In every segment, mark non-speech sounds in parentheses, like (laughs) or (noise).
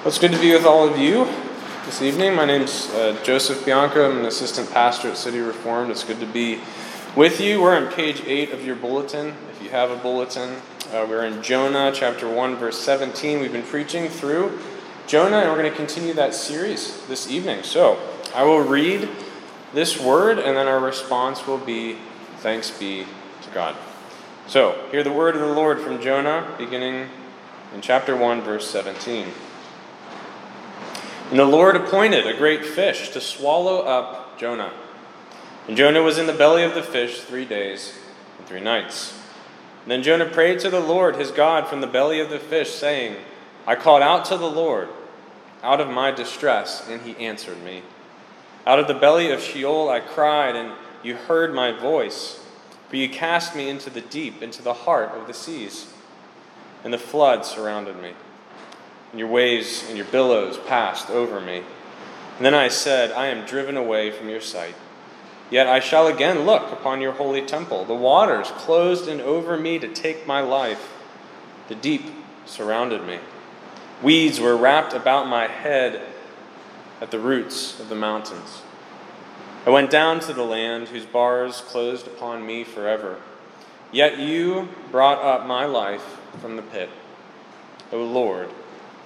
Well, it's good to be with all of you this evening. My name's uh, Joseph Bianca. I'm an assistant pastor at City Reformed. It's good to be with you. We're on page 8 of your bulletin, if you have a bulletin. Uh, we're in Jonah chapter 1, verse 17. We've been preaching through Jonah, and we're going to continue that series this evening. So I will read this word, and then our response will be thanks be to God. So, hear the word of the Lord from Jonah, beginning in chapter 1, verse 17. And the Lord appointed a great fish to swallow up Jonah. And Jonah was in the belly of the fish three days and three nights. And then Jonah prayed to the Lord his God from the belly of the fish, saying, I called out to the Lord out of my distress, and he answered me. Out of the belly of Sheol I cried, and you heard my voice. For you cast me into the deep, into the heart of the seas, and the flood surrounded me and your waves and your billows passed over me. And then I said, I am driven away from your sight. Yet I shall again look upon your holy temple. The waters closed in over me to take my life. The deep surrounded me. Weeds were wrapped about my head at the roots of the mountains. I went down to the land whose bars closed upon me forever. Yet you brought up my life from the pit. O Lord,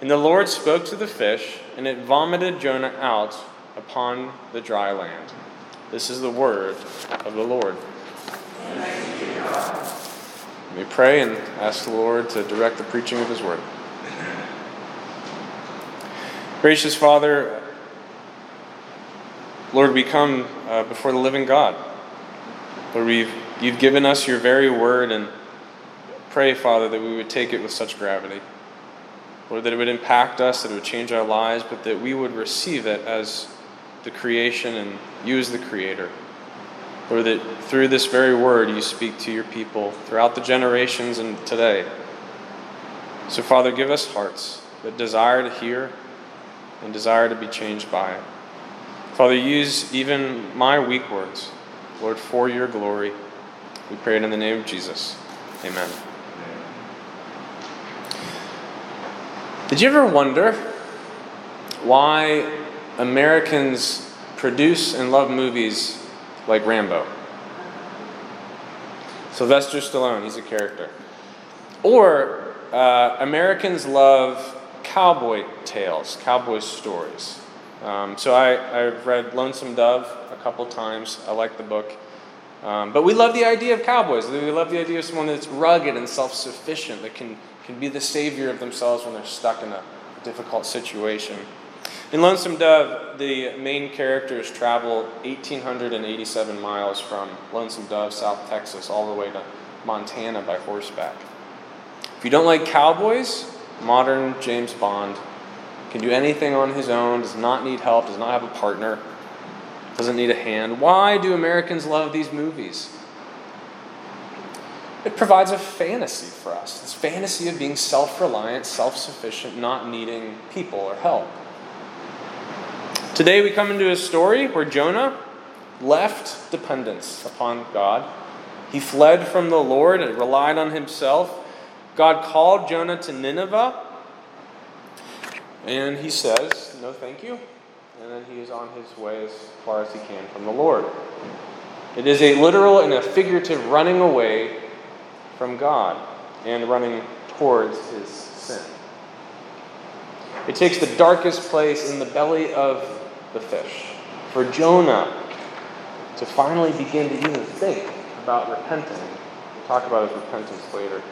And the Lord spoke to the fish, and it vomited Jonah out upon the dry land. This is the word of the Lord. Me pray and ask the Lord to direct the preaching of his word. Gracious Father, Lord, we come uh, before the living God. Lord, we've, you've given us your very word, and pray, Father, that we would take it with such gravity. Lord, that it would impact us, that it would change our lives, but that we would receive it as the creation and you as the creator. Lord, that through this very word you speak to your people throughout the generations and today. So, Father, give us hearts that desire to hear and desire to be changed by it. Father, use even my weak words, Lord, for your glory. We pray it in the name of Jesus. Amen. Did you ever wonder why Americans produce and love movies like Rambo? Sylvester Stallone, he's a character. Or uh, Americans love cowboy tales, cowboy stories. Um, so I, I've read Lonesome Dove a couple times. I like the book. Um, but we love the idea of cowboys. We love the idea of someone that's rugged and self sufficient, that can can be the savior of themselves when they're stuck in a difficult situation. In Lonesome Dove, the main characters travel 1,887 miles from Lonesome Dove, South Texas, all the way to Montana by horseback. If you don't like cowboys, modern James Bond can do anything on his own, does not need help, does not have a partner, doesn't need a hand. Why do Americans love these movies? It provides a fantasy for us this fantasy of being self reliant, self sufficient, not needing people or help. Today we come into a story where Jonah left dependence upon God. He fled from the Lord and relied on himself. God called Jonah to Nineveh, and he says, No, thank you. And then he is on his way as far as he can from the Lord. It is a literal and a figurative running away from God and running towards his sin. It takes the darkest place in the belly of the fish for Jonah to finally begin to even think about repenting. We'll talk about his repentance later.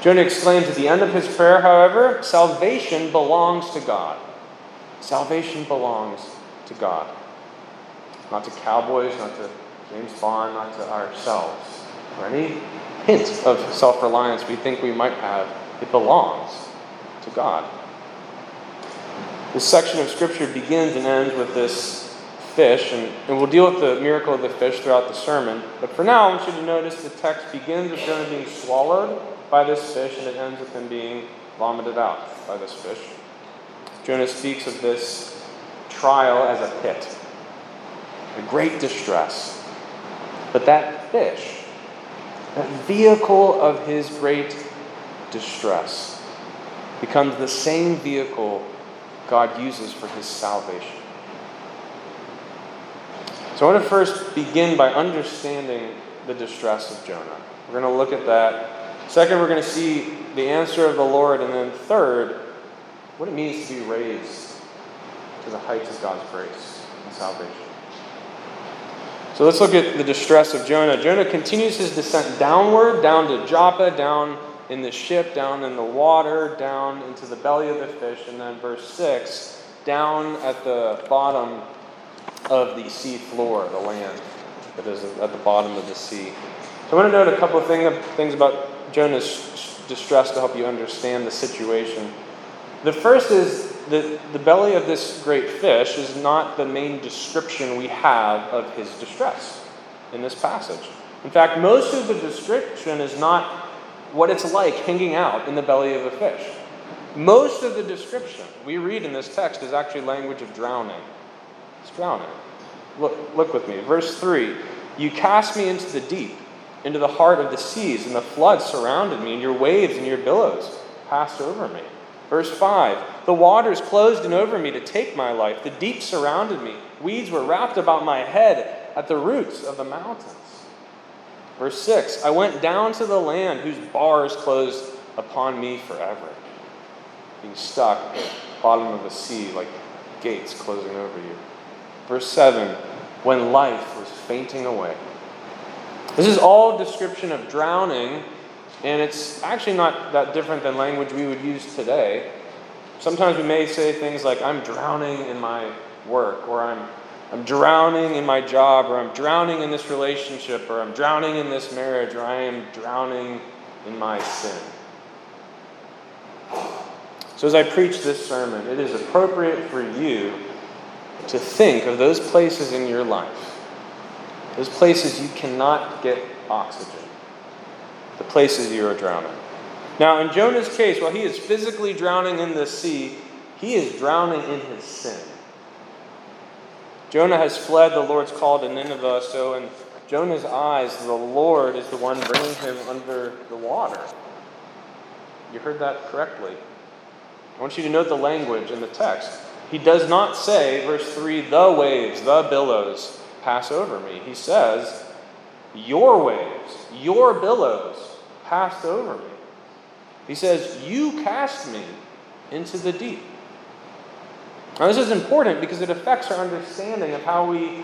Jonah exclaims at the end of his prayer, however, salvation belongs to God. Salvation belongs to God. Not to cowboys, not to James Bond, not to ourselves, or any hint of self reliance we think we might have, it belongs to God. This section of Scripture begins and ends with this fish, and, and we'll deal with the miracle of the fish throughout the sermon. But for now, I want you to notice the text begins with Jonah being swallowed by this fish, and it ends with him being vomited out by this fish. Jonah speaks of this trial as a pit, a great distress. But that fish, that vehicle of his great distress, becomes the same vehicle God uses for his salvation. So I want to first begin by understanding the distress of Jonah. We're going to look at that. Second, we're going to see the answer of the Lord. And then third, what it means to be raised to the heights of God's grace and salvation. So let's look at the distress of Jonah. Jonah continues his descent downward, down to Joppa, down in the ship, down in the water, down into the belly of the fish, and then verse 6, down at the bottom of the sea floor, the land that is at the bottom of the sea. So I want to note a couple of thing, things about Jonah's distress to help you understand the situation. The first is that the belly of this great fish is not the main description we have of his distress in this passage. In fact, most of the description is not what it's like hanging out in the belly of a fish. Most of the description we read in this text is actually language of drowning. It's drowning. Look, look with me. Verse 3 You cast me into the deep, into the heart of the seas, and the flood surrounded me, and your waves and your billows passed over me. Verse 5 The waters closed in over me to take my life. The deep surrounded me. Weeds were wrapped about my head at the roots of the mountains. Verse 6 I went down to the land whose bars closed upon me forever. Being stuck at the bottom of the sea like gates closing over you. Verse 7 When life was fainting away. This is all description of drowning and it's actually not that different than language we would use today. Sometimes we may say things like, I'm drowning in my work, or I'm, I'm drowning in my job, or I'm drowning in this relationship, or I'm drowning in this marriage, or I am drowning in my sin. So, as I preach this sermon, it is appropriate for you to think of those places in your life, those places you cannot get oxygen the places you are drowning. Now, in Jonah's case, while he is physically drowning in the sea, he is drowning in his sin. Jonah has fled the Lord's call to Nineveh, so in Jonah's eyes, the Lord is the one bringing him under the water. You heard that correctly. I want you to note the language in the text. He does not say, verse 3, the waves, the billows pass over me. He says, your waves, your billows passed over me. He says, You cast me into the deep. Now, this is important because it affects our understanding of how we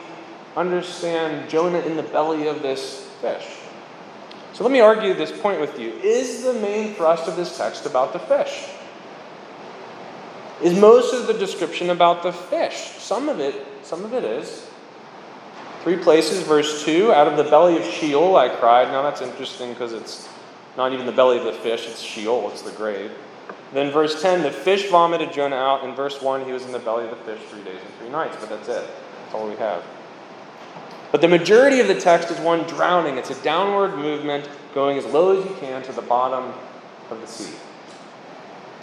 understand Jonah in the belly of this fish. So let me argue this point with you. Is the main thrust of this text about the fish? Is most of the description about the fish? Some of it, some of it is. Three places, verse 2, out of the belly of Sheol I cried. Now that's interesting because it's not even the belly of the fish, it's Sheol, it's the grave. Then verse 10, the fish vomited Jonah out. In verse 1, he was in the belly of the fish three days and three nights, but that's it. That's all we have. But the majority of the text is one drowning. It's a downward movement going as low as you can to the bottom of the sea.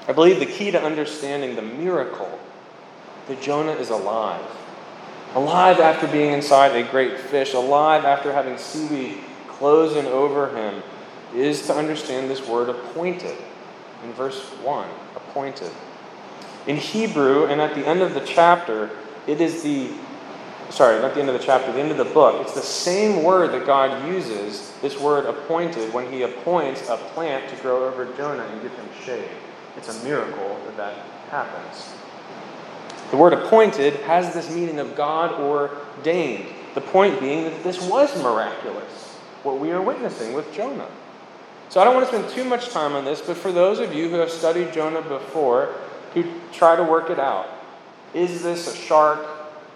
I believe the key to understanding the miracle that Jonah is alive alive after being inside a great fish, alive after having seaweed closing over him, is to understand this word appointed in verse 1 appointed. In Hebrew, and at the end of the chapter, it is the, sorry, not the end of the chapter, the end of the book, it's the same word that God uses, this word appointed, when he appoints a plant to grow over Jonah and give him shade. It's a miracle that that happens. The word appointed has this meaning of God ordained. The point being that this was miraculous, what we are witnessing with Jonah. So I don't want to spend too much time on this, but for those of you who have studied Jonah before, who try to work it out, is this a shark?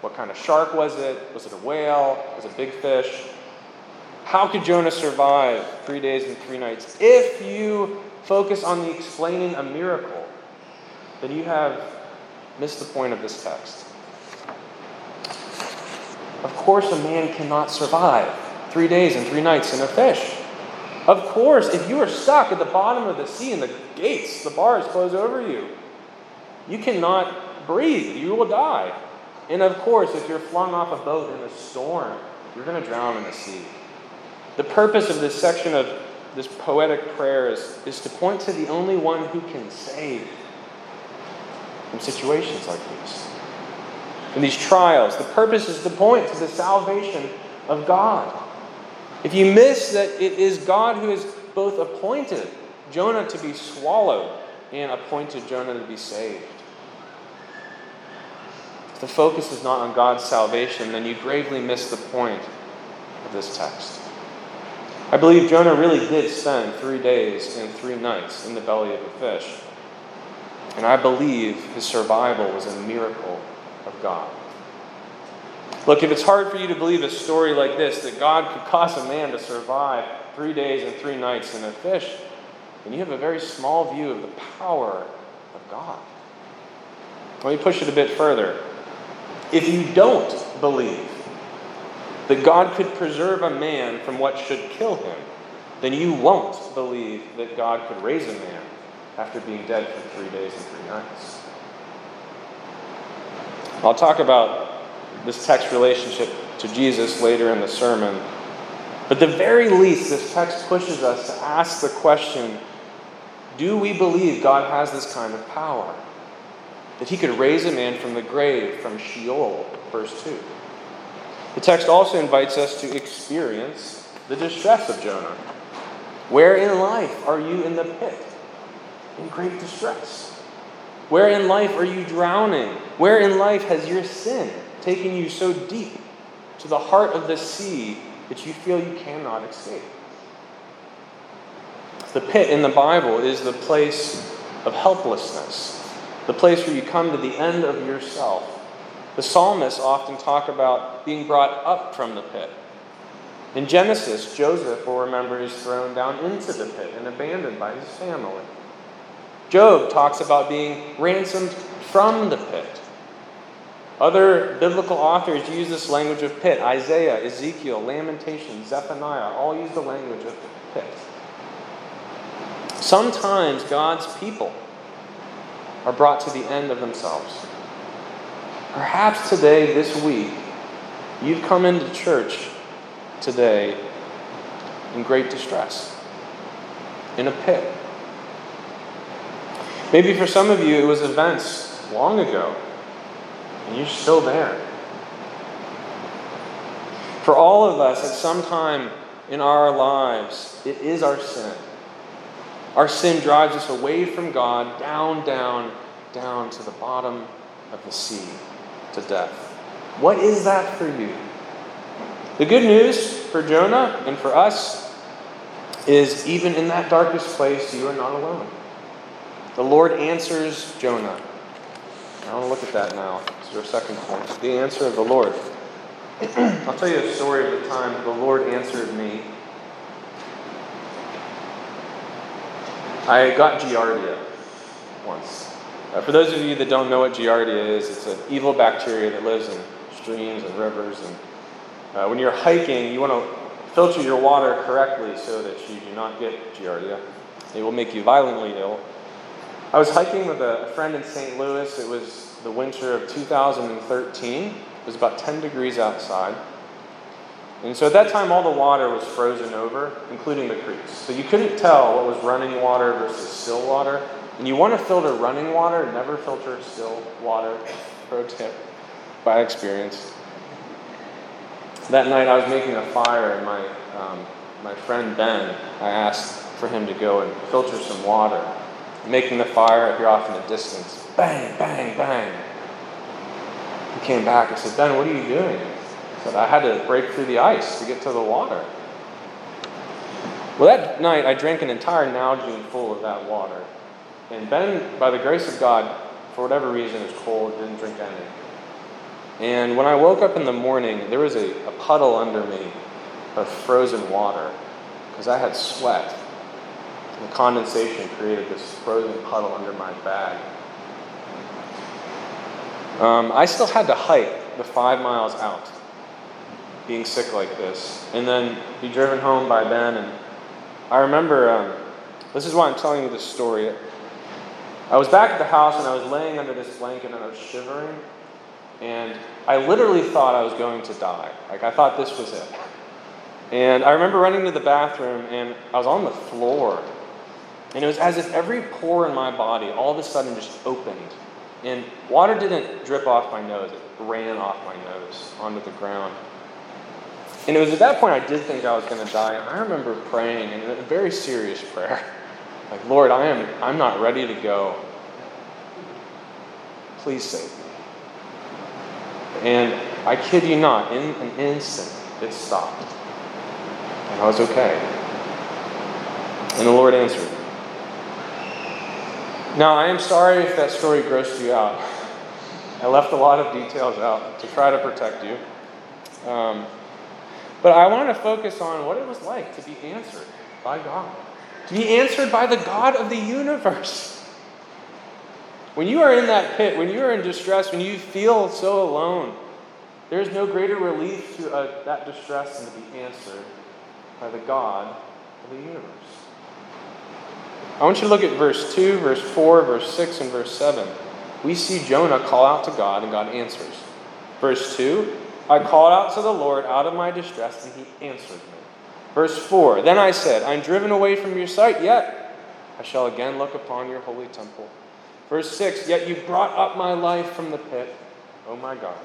What kind of shark was it? Was it a whale? Was it a big fish? How could Jonah survive three days and three nights? If you focus on the explaining a miracle, then you have missed the point of this text. Of course, a man cannot survive three days and three nights in a fish. Of course, if you are stuck at the bottom of the sea and the gates, the bars close over you, you cannot breathe. You will die. And of course, if you're flung off a boat in a storm, you're going to drown in the sea. The purpose of this section of this poetic prayer is, is to point to the only one who can save from situations like these. In these trials, the purpose is to point to the salvation of God. If you miss that it is God who has both appointed Jonah to be swallowed and appointed Jonah to be saved. If the focus is not on God's salvation, then you gravely miss the point of this text. I believe Jonah really did spend three days and three nights in the belly of a fish. And I believe his survival was a miracle of God. Look, if it's hard for you to believe a story like this, that God could cause a man to survive three days and three nights in a fish, then you have a very small view of the power of God. Let me push it a bit further. If you don't believe that God could preserve a man from what should kill him, then you won't believe that God could raise a man after being dead for three days and three nights. I'll talk about this text relationship to Jesus later in the sermon. But the very least, this text pushes us to ask the question do we believe God has this kind of power? That he could raise a man from the grave, from Sheol, verse 2. The text also invites us to experience the distress of Jonah. Where in life are you in the pit? In great distress. Where in life are you drowning? Where in life has your sin taken you so deep to the heart of the sea that you feel you cannot escape? The pit in the Bible is the place of helplessness, the place where you come to the end of yourself the psalmists often talk about being brought up from the pit. In Genesis, Joseph will remember is thrown down into the pit and abandoned by his family. Job talks about being ransomed from the pit. Other biblical authors use this language of pit. Isaiah, Ezekiel, Lamentation, Zephaniah all use the language of pit. Sometimes God's people are brought to the end of themselves. Perhaps today, this week, you've come into church today in great distress, in a pit. Maybe for some of you, it was events long ago, and you're still there. For all of us, at some time in our lives, it is our sin. Our sin drives us away from God, down, down, down to the bottom of the sea to death. What is that for you? The good news for Jonah and for us is even in that darkest place, you are not alone. The Lord answers Jonah. I want to look at that now. This is our second point. The answer of the Lord. I'll tell you a story of the time the Lord answered me. I got Giardia once. Uh, for those of you that don't know what Giardia is, it's an evil bacteria that lives in streams and rivers. And uh, when you're hiking, you want to filter your water correctly so that you do not get Giardia. It will make you violently ill. I was hiking with a friend in St. Louis. It was the winter of 2013. It was about 10 degrees outside. And so at that time, all the water was frozen over, including the creeks. So you couldn't tell what was running water versus still water. And you want to filter running water, never filter still water. (laughs) Pro tip by experience. That night I was making a fire, and my, um, my friend Ben, I asked for him to go and filter some water. Making the fire, I hear off in the distance bang, bang, bang. He came back and said, Ben, what are you doing? I said, I had to break through the ice to get to the water. Well, that night I drank an entire Nalgene full of that water. And Ben, by the grace of God, for whatever reason, was cold, didn't drink any. And when I woke up in the morning, there was a, a puddle under me of frozen water because I had sweat. And the condensation created this frozen puddle under my bag. Um, I still had to hike the five miles out, being sick like this, and then be driven home by Ben. And I remember um, this is why I'm telling you this story. I was back at the house and I was laying under this blanket and I was shivering, and I literally thought I was going to die. Like I thought this was it. And I remember running to the bathroom and I was on the floor. And it was as if every pore in my body all of a sudden just opened. And water didn't drip off my nose, it ran off my nose onto the ground. And it was at that point I did think I was going to die. And I remember praying in a very serious prayer. (laughs) Like, Lord, I am I'm not ready to go. Please save me. And I kid you not, in an instant, it stopped. And I was okay. And the Lord answered. Now, I am sorry if that story grossed you out. I left a lot of details out to try to protect you. Um, but I want to focus on what it was like to be answered by God to be answered by the God of the universe. When you are in that pit, when you are in distress, when you feel so alone, there is no greater relief to uh, that distress than to be answered by the God of the universe. I want you to look at verse 2, verse 4, verse 6, and verse 7. We see Jonah call out to God, and God answers. Verse 2 I called out to the Lord out of my distress, and he answered me. Verse 4 Then I said, I'm driven away from your sight, yet I shall again look upon your holy temple. Verse 6 Yet you brought up my life from the pit, O my God.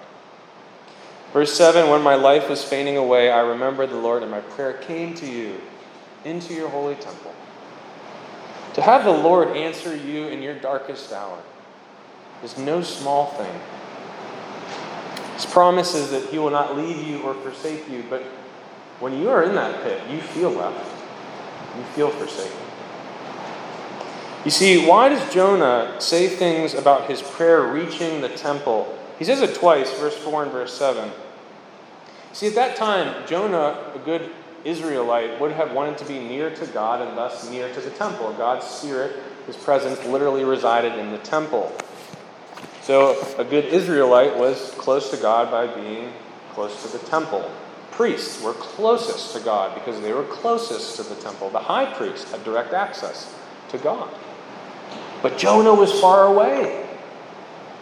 Verse 7 When my life was fainting away, I remembered the Lord, and my prayer came to you into your holy temple. To have the Lord answer you in your darkest hour is no small thing. His promise is that He will not leave you or forsake you, but when you are in that pit, you feel left, you feel forsaken. You see, why does Jonah say things about his prayer reaching the temple? He says it twice, verse 4 and verse 7. See, at that time, Jonah, a good Israelite, would have wanted to be near to God and thus near to the temple. God's Spirit, His presence, literally resided in the temple. So, a good Israelite was close to God by being close to the temple priests were closest to God because they were closest to the temple. The high priest had direct access to God. But Jonah was far away.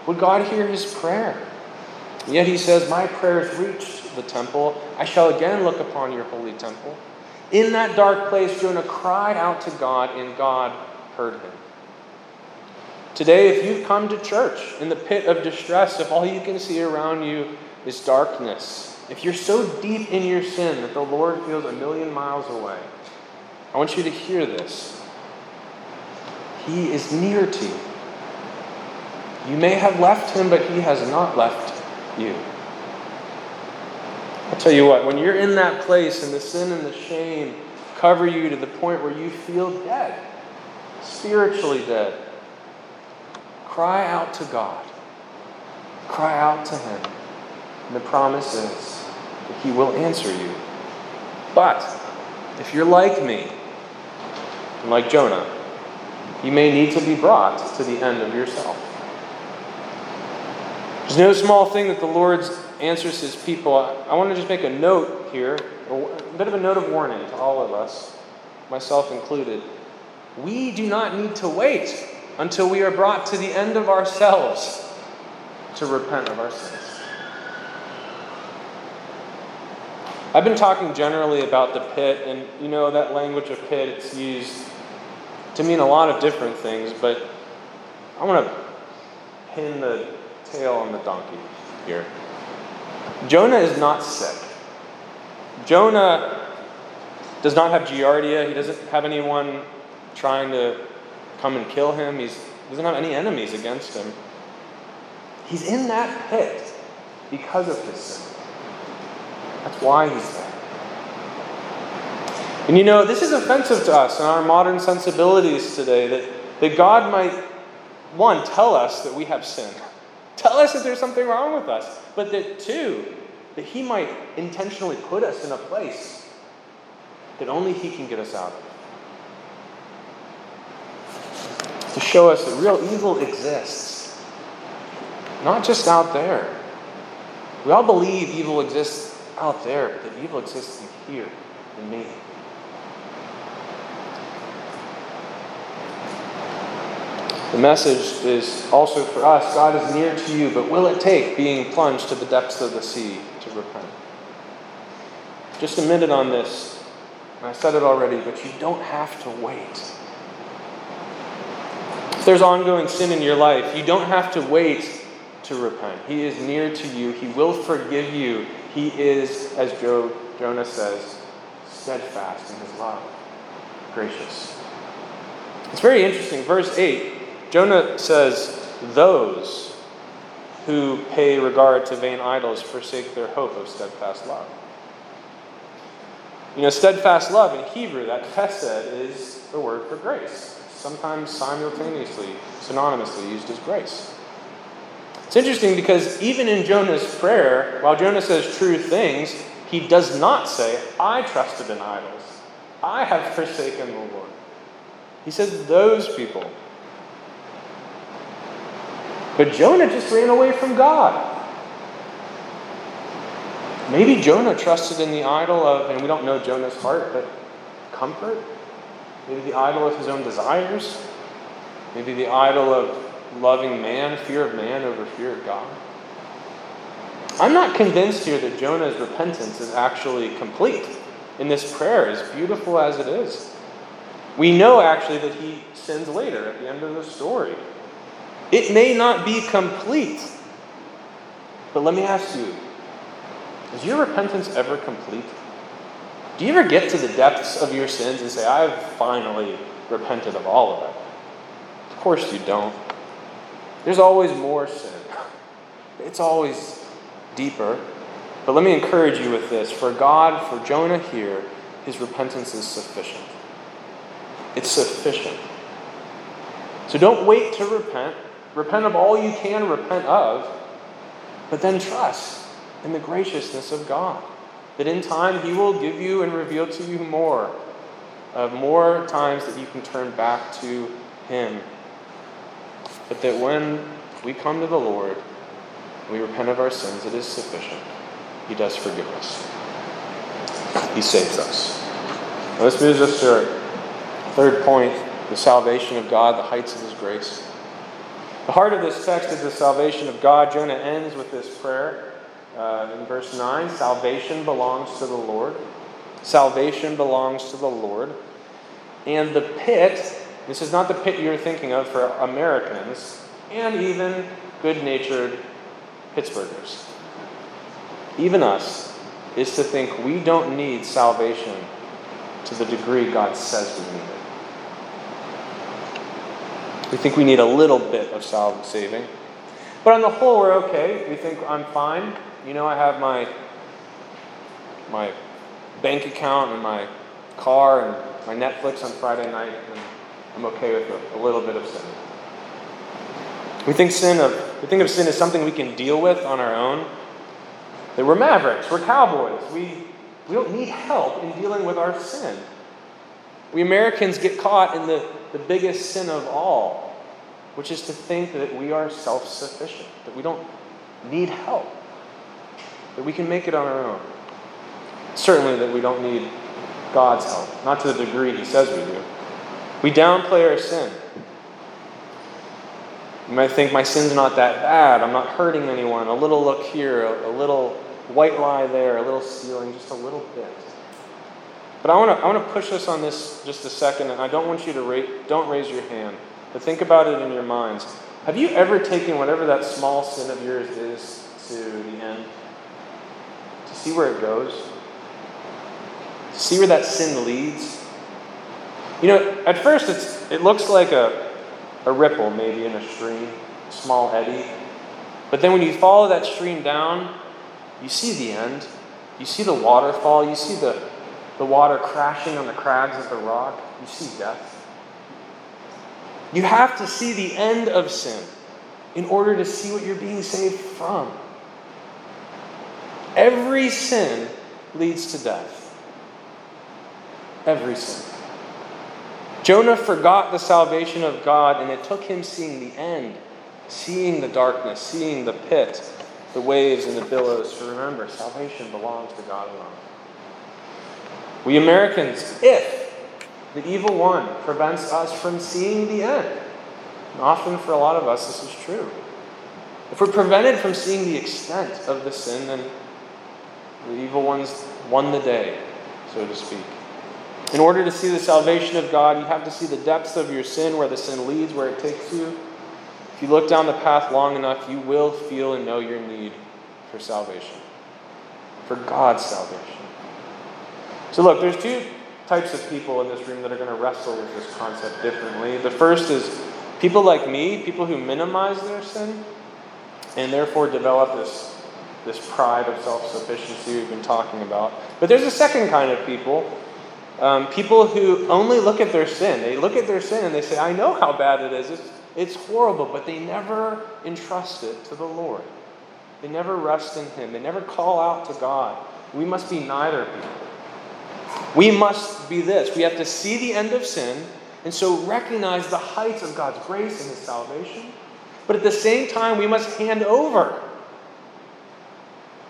Would God hear his prayer? And yet he says, My prayers reached the temple. I shall again look upon your holy temple. In that dark place, Jonah cried out to God, and God heard him. Today, if you've come to church in the pit of distress, if all you can see around you is darkness, if you're so deep in your sin that the Lord feels a million miles away, I want you to hear this. He is near to you. You may have left him, but he has not left you. I'll tell you what, when you're in that place and the sin and the shame cover you to the point where you feel dead, spiritually dead, cry out to God. Cry out to him. And the promise is that he will answer you. But if you're like me, and like Jonah, you may need to be brought to the end of yourself. There's no small thing that the Lord answers his people. I want to just make a note here, a bit of a note of warning to all of us, myself included. We do not need to wait until we are brought to the end of ourselves to repent of our sins. I've been talking generally about the pit, and you know that language of pit, it's used to mean a lot of different things, but I want to pin the tail on the donkey here. Jonah is not sick. Jonah does not have giardia. He doesn't have anyone trying to come and kill him. He doesn't have any enemies against him. He's in that pit because of his sin. That's why he's there. And you know, this is offensive to us and our modern sensibilities today that, that God might, one, tell us that we have sin, tell us that there's something wrong with us, but that, two, that He might intentionally put us in a place that only He can get us out of. To show us that real evil exists. not just out there. We all believe evil exists out there, but that evil exists in here, in me. The message is also for us God is near to you, but will it take being plunged to the depths of the sea to repent? Just a minute on this. I said it already, but you don't have to wait. If there's ongoing sin in your life, you don't have to wait to repent. He is near to you. He will forgive you. He is, as Joe, Jonah says, steadfast in his love, gracious. It's very interesting. Verse 8 Jonah says, Those who pay regard to vain idols forsake their hope of steadfast love. You know, steadfast love in Hebrew, that chesed, is the word for grace, sometimes simultaneously, synonymously used as grace. It's interesting because even in Jonah's prayer, while Jonah says true things, he does not say, I trusted in idols. I have forsaken the Lord. He says, those people. But Jonah just ran away from God. Maybe Jonah trusted in the idol of, and we don't know Jonah's heart, but comfort. Maybe the idol of his own desires. Maybe the idol of loving man, fear of man over fear of God. I'm not convinced here that Jonah's repentance is actually complete in this prayer, as beautiful as it is. We know actually that he sins later at the end of the story. It may not be complete. But let me ask you is your repentance ever complete? Do you ever get to the depths of your sins and say, I've finally repented of all of it? Of course you don't. There's always more sin, it's always deeper. But let me encourage you with this for God, for Jonah here, his repentance is sufficient. It's sufficient. So don't wait to repent. Repent of all you can repent of, but then trust in the graciousness of God. That in time He will give you and reveal to you more, of more times that you can turn back to Him. But that when we come to the Lord, we repent of our sins, it is sufficient. He does forgive us. He saves us. Now, this moves us to our third point the salvation of God, the heights of His grace. The heart of this text is the salvation of God. Jonah ends with this prayer uh, in verse 9 Salvation belongs to the Lord. Salvation belongs to the Lord. And the pit, this is not the pit you're thinking of for Americans and even good natured Pittsburghers. Even us, is to think we don't need salvation to the degree God says we need it. We think we need a little bit of saving. But on the whole, we're okay. We think I'm fine. You know, I have my my bank account and my car and my Netflix on Friday night, and I'm okay with a, a little bit of sin. We think sin of we think of sin as something we can deal with on our own. That we're mavericks, we're cowboys. We we don't need help in dealing with our sin. We Americans get caught in the the biggest sin of all, which is to think that we are self sufficient, that we don't need help, that we can make it on our own. Certainly, that we don't need God's help, not to the degree He says we do. We downplay our sin. You might think my sin's not that bad. I'm not hurting anyone. A little look here, a, a little white lie there, a little stealing, just a little bit. But I want to I want to push us on this just a second, and I don't want you to rate, don't raise your hand, but think about it in your minds. Have you ever taken whatever that small sin of yours is to the end, to see where it goes, see where that sin leads? You know, at first it's it looks like a a ripple maybe in a stream, a small eddy, but then when you follow that stream down, you see the end. You see the waterfall. You see the the water crashing on the crags of the rock, you see death. You have to see the end of sin in order to see what you're being saved from. Every sin leads to death. Every sin. Jonah forgot the salvation of God, and it took him seeing the end seeing the darkness, seeing the pit, the waves and the billows, to remember salvation belongs to God alone. We Americans, if the evil one prevents us from seeing the end, and often for a lot of us this is true. If we're prevented from seeing the extent of the sin, then the evil one's won the day, so to speak. In order to see the salvation of God, you have to see the depths of your sin, where the sin leads, where it takes you. If you look down the path long enough, you will feel and know your need for salvation, for God's salvation. So, look, there's two types of people in this room that are going to wrestle with this concept differently. The first is people like me, people who minimize their sin and therefore develop this, this pride of self sufficiency we've been talking about. But there's a second kind of people um, people who only look at their sin. They look at their sin and they say, I know how bad it is. It's, it's horrible, but they never entrust it to the Lord. They never rest in Him. They never call out to God. We must be neither people. We must be this. We have to see the end of sin and so recognize the heights of God's grace and His salvation. But at the same time, we must hand over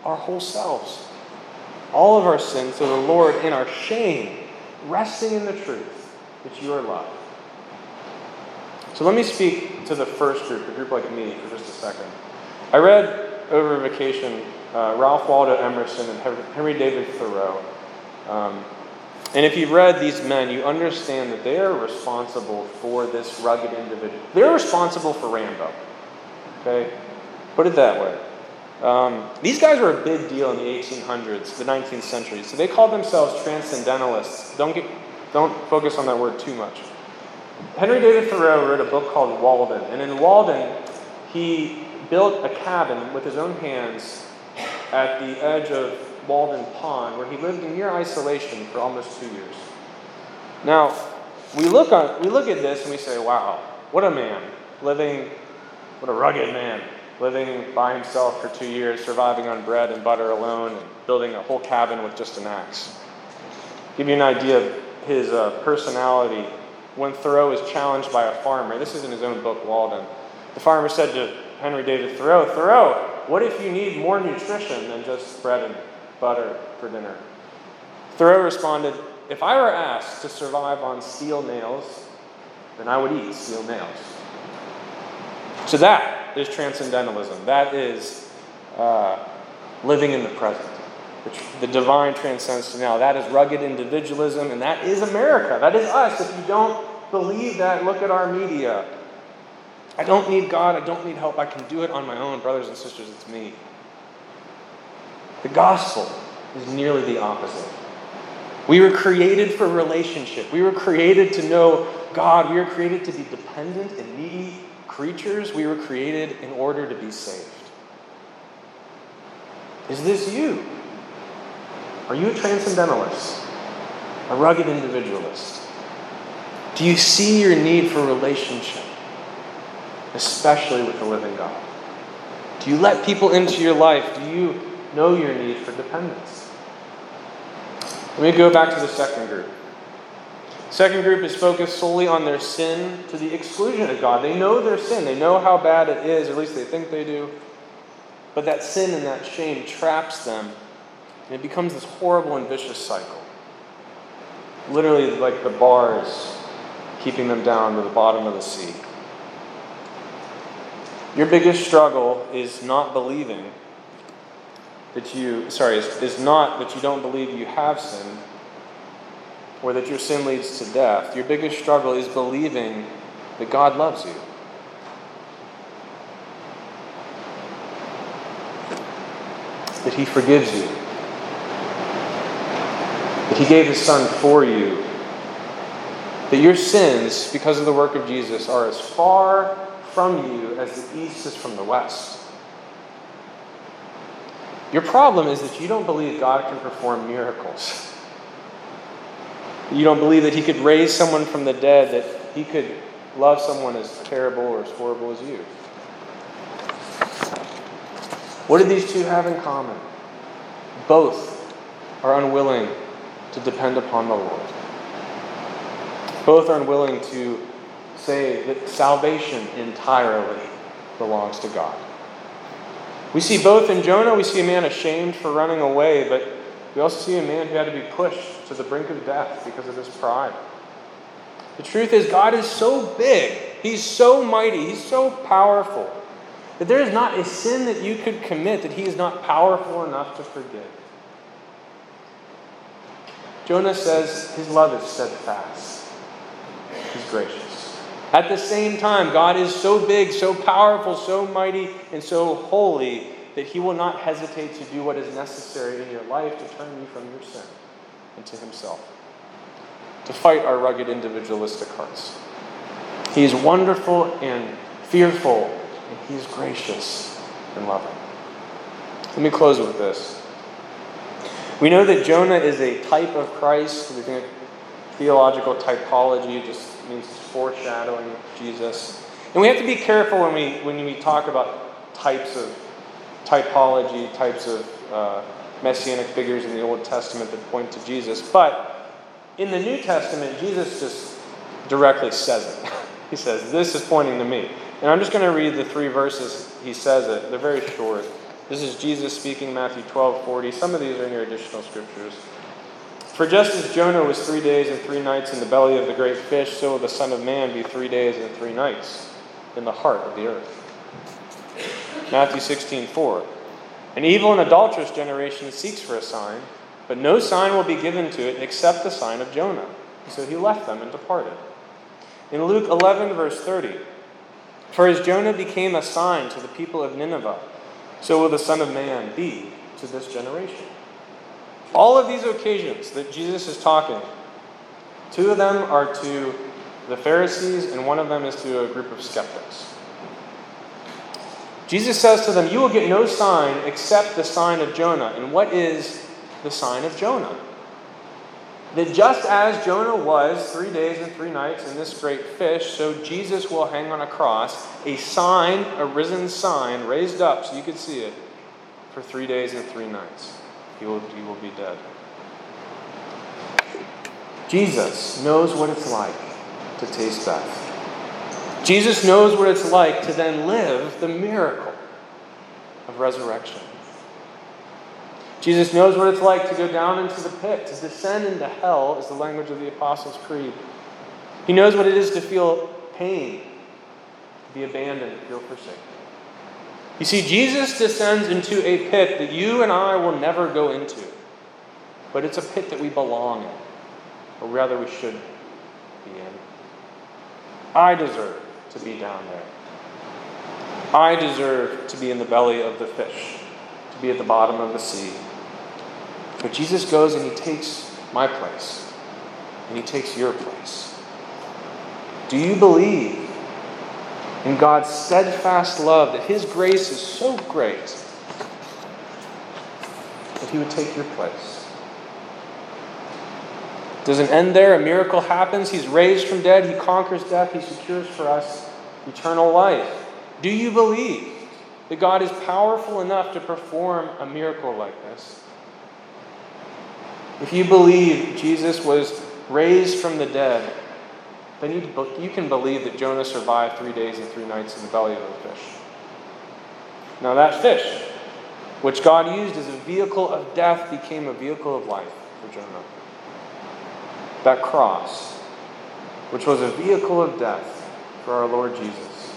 our whole selves, all of our sins to the Lord in our shame resting in the truth that you are loved. So let me speak to the first group, a group like me, for just a second. I read over vacation uh, Ralph Waldo Emerson and Henry David Thoreau. Um, and if you've read these men, you understand that they are responsible for this rugged individual. They're responsible for Rambo. Okay? Put it that way. Um, these guys were a big deal in the 1800s, the 19th century. So they called themselves transcendentalists. Don't, get, don't focus on that word too much. Henry David Thoreau wrote a book called Walden. And in Walden, he built a cabin with his own hands at the edge of Walden Pond, where he lived in near isolation for almost two years. Now, we look, on, we look at this and we say, wow, what a man, living, what a rugged man living by himself for two years, surviving on bread and butter alone, and building a whole cabin with just an axe. Give you an idea of his uh, personality. When Thoreau was challenged by a farmer, this is in his own book, Walden, the farmer said to Henry David Thoreau, Thoreau, what if you need more nutrition than just bread and butter for dinner? Thoreau responded, If I were asked to survive on steel nails, then I would eat steel nails. So that is transcendentalism. That is uh, living in the present. The, the divine transcends to now. That is rugged individualism, and that is America. That is us. If you don't believe that, look at our media. I don't need God. I don't need help. I can do it on my own. Brothers and sisters, it's me. The gospel is nearly the opposite. We were created for relationship. We were created to know God. We were created to be dependent and needy creatures, we were created in order to be saved. Is this you? Are you a transcendentalist? A rugged individualist? Do you see your need for relationship, especially with the living God? Do you let people into your life? Do you know your need for dependence? Let me go back to the second group. Second group is focused solely on their sin to the exclusion of God. They know their sin, they know how bad it is, at least they think they do. But that sin and that shame traps them, and it becomes this horrible and vicious cycle. Literally, like the bars keeping them down to the bottom of the sea. Your biggest struggle is not believing that you, sorry, is, is not that you don't believe you have sinned or that your sin leads to death. Your biggest struggle is believing that God loves you. That He forgives you. That He gave His Son for you. That your sins, because of the work of Jesus, are as far from you as the east is from the west. Your problem is that you don't believe God can perform miracles. You don't believe that he could raise someone from the dead, that he could love someone as terrible or as horrible as you. What do these two have in common? Both are unwilling to depend upon the Lord. Both are unwilling to say that salvation entirely belongs to God. We see both in Jonah, we see a man ashamed for running away, but we also see a man who had to be pushed to the brink of death because of his pride. The truth is, God is so big, He's so mighty, He's so powerful, that there is not a sin that you could commit that He is not powerful enough to forgive. Jonah says his love is steadfast, He's gracious. At the same time, God is so big, so powerful, so mighty, and so holy that He will not hesitate to do what is necessary in your life to turn you from your sin into Himself to fight our rugged individualistic hearts. He is wonderful and fearful, and He is gracious and loving. Let me close with this. We know that Jonah is a type of Christ. We think theological typology just means foreshadowing Jesus. And we have to be careful when we, when we talk about types of typology, types of uh, messianic figures in the Old Testament that point to Jesus. But in the New Testament, Jesus just directly says it. (laughs) he says, This is pointing to me. And I'm just going to read the three verses he says it. They're very short. This is Jesus speaking, Matthew 12 40. Some of these are in your additional scriptures. For just as Jonah was three days and three nights in the belly of the great fish, so will the Son of Man be three days and three nights in the heart of the earth. Matthew 16 4. An evil and adulterous generation seeks for a sign but no sign will be given to it except the sign of Jonah. So he left them and departed. In Luke 11, verse 30, For as Jonah became a sign to the people of Nineveh, so will the Son of Man be to this generation. All of these occasions that Jesus is talking, two of them are to the Pharisees, and one of them is to a group of skeptics. Jesus says to them, You will get no sign except the sign of Jonah. And what is the sign of Jonah. That just as Jonah was three days and three nights in this great fish, so Jesus will hang on a cross, a sign, a risen sign, raised up so you could see it, for three days and three nights. He will, will be dead. Jesus knows what it's like to taste death. Jesus knows what it's like to then live the miracle of resurrection. Jesus knows what it's like to go down into the pit, to descend into hell, is the language of the Apostles' Creed. He knows what it is to feel pain, to be abandoned, to feel forsaken. You see, Jesus descends into a pit that you and I will never go into, but it's a pit that we belong in, or rather, we should be in. I deserve to be down there. I deserve to be in the belly of the fish, to be at the bottom of the sea. But Jesus goes and he takes my place, and he takes your place. Do you believe in God's steadfast love that his grace is so great that he would take your place? Doesn't end there. A miracle happens. He's raised from dead. He conquers death. He secures for us eternal life. Do you believe that God is powerful enough to perform a miracle like this? If you believe Jesus was raised from the dead, then you, you can believe that Jonah survived three days and three nights in the belly of the fish. Now, that fish, which God used as a vehicle of death, became a vehicle of life for Jonah. That cross, which was a vehicle of death for our Lord Jesus,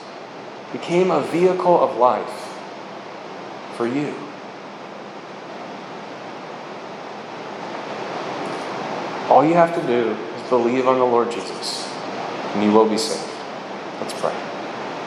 became a vehicle of life for you. All you have to do is believe on the Lord Jesus, and you will be saved. Let's pray.